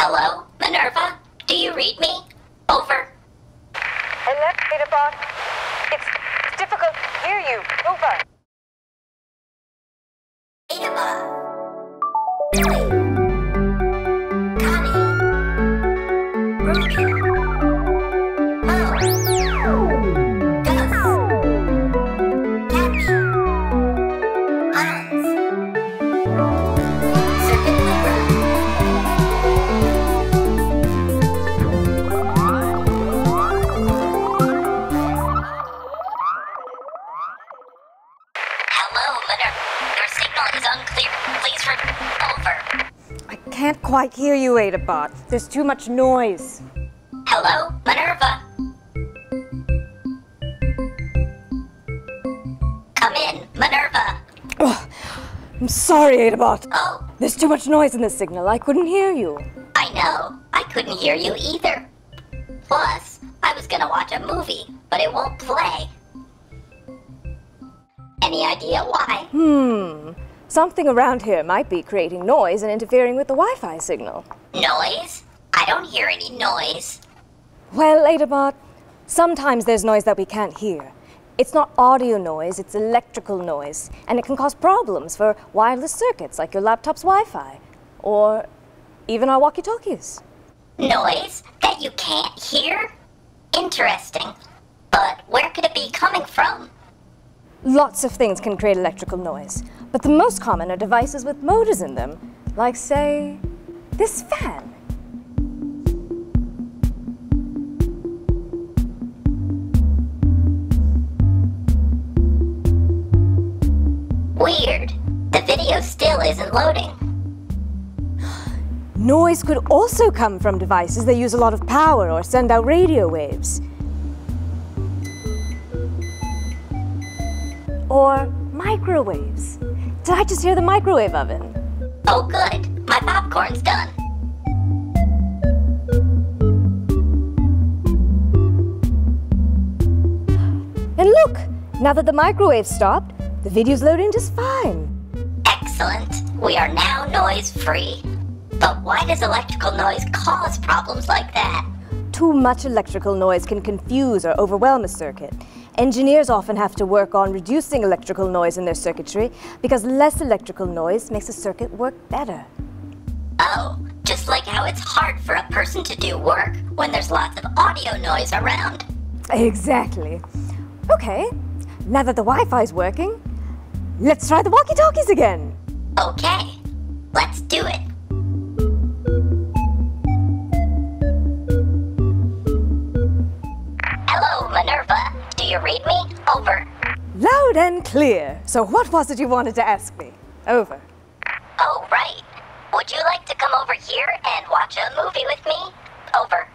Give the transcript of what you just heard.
Hello, Minerva? Do you read me? Over. Hello, Bot. It's difficult to hear you. Over. Can't quite hear you, Adabot. There's too much noise. Hello, Minerva. Come in, Minerva. Oh, I'm sorry, Adabot. Oh. There's too much noise in the signal. I couldn't hear you. I know. I couldn't hear you either. Plus, I was gonna watch a movie, but it won't play. Any idea why? Hmm. Something around here might be creating noise and interfering with the Wi-Fi signal. Noise? I don't hear any noise. Well, Adabot, sometimes there's noise that we can't hear. It's not audio noise, it's electrical noise, and it can cause problems for wireless circuits like your laptop's Wi-Fi, or even our walkie-talkies. Noise that you can't hear? Interesting. But where could it be coming from? Lots of things can create electrical noise, but the most common are devices with motors in them, like, say, this fan. Weird. The video still isn't loading. Noise could also come from devices that use a lot of power or send out radio waves. Or microwaves. Did I just hear the microwave oven? Oh, good. My popcorn's done. And look, now that the microwave stopped, the video's loading just fine. Excellent. We are now noise-free. But why does electrical noise cause problems like that? Too much electrical noise can confuse or overwhelm a circuit, Engineers often have to work on reducing electrical noise in their circuitry because less electrical noise makes a circuit work better. Oh, just like how it's hard for a person to do work when there's lots of audio noise around. Exactly. Okay, now that the Wi-Fi's working, let's try the walkie-talkies again. Okay, let's do it. Loud and clear. So what was it you wanted to ask me? Over. Oh, right. Would you like to come over here and watch a movie with me? Over.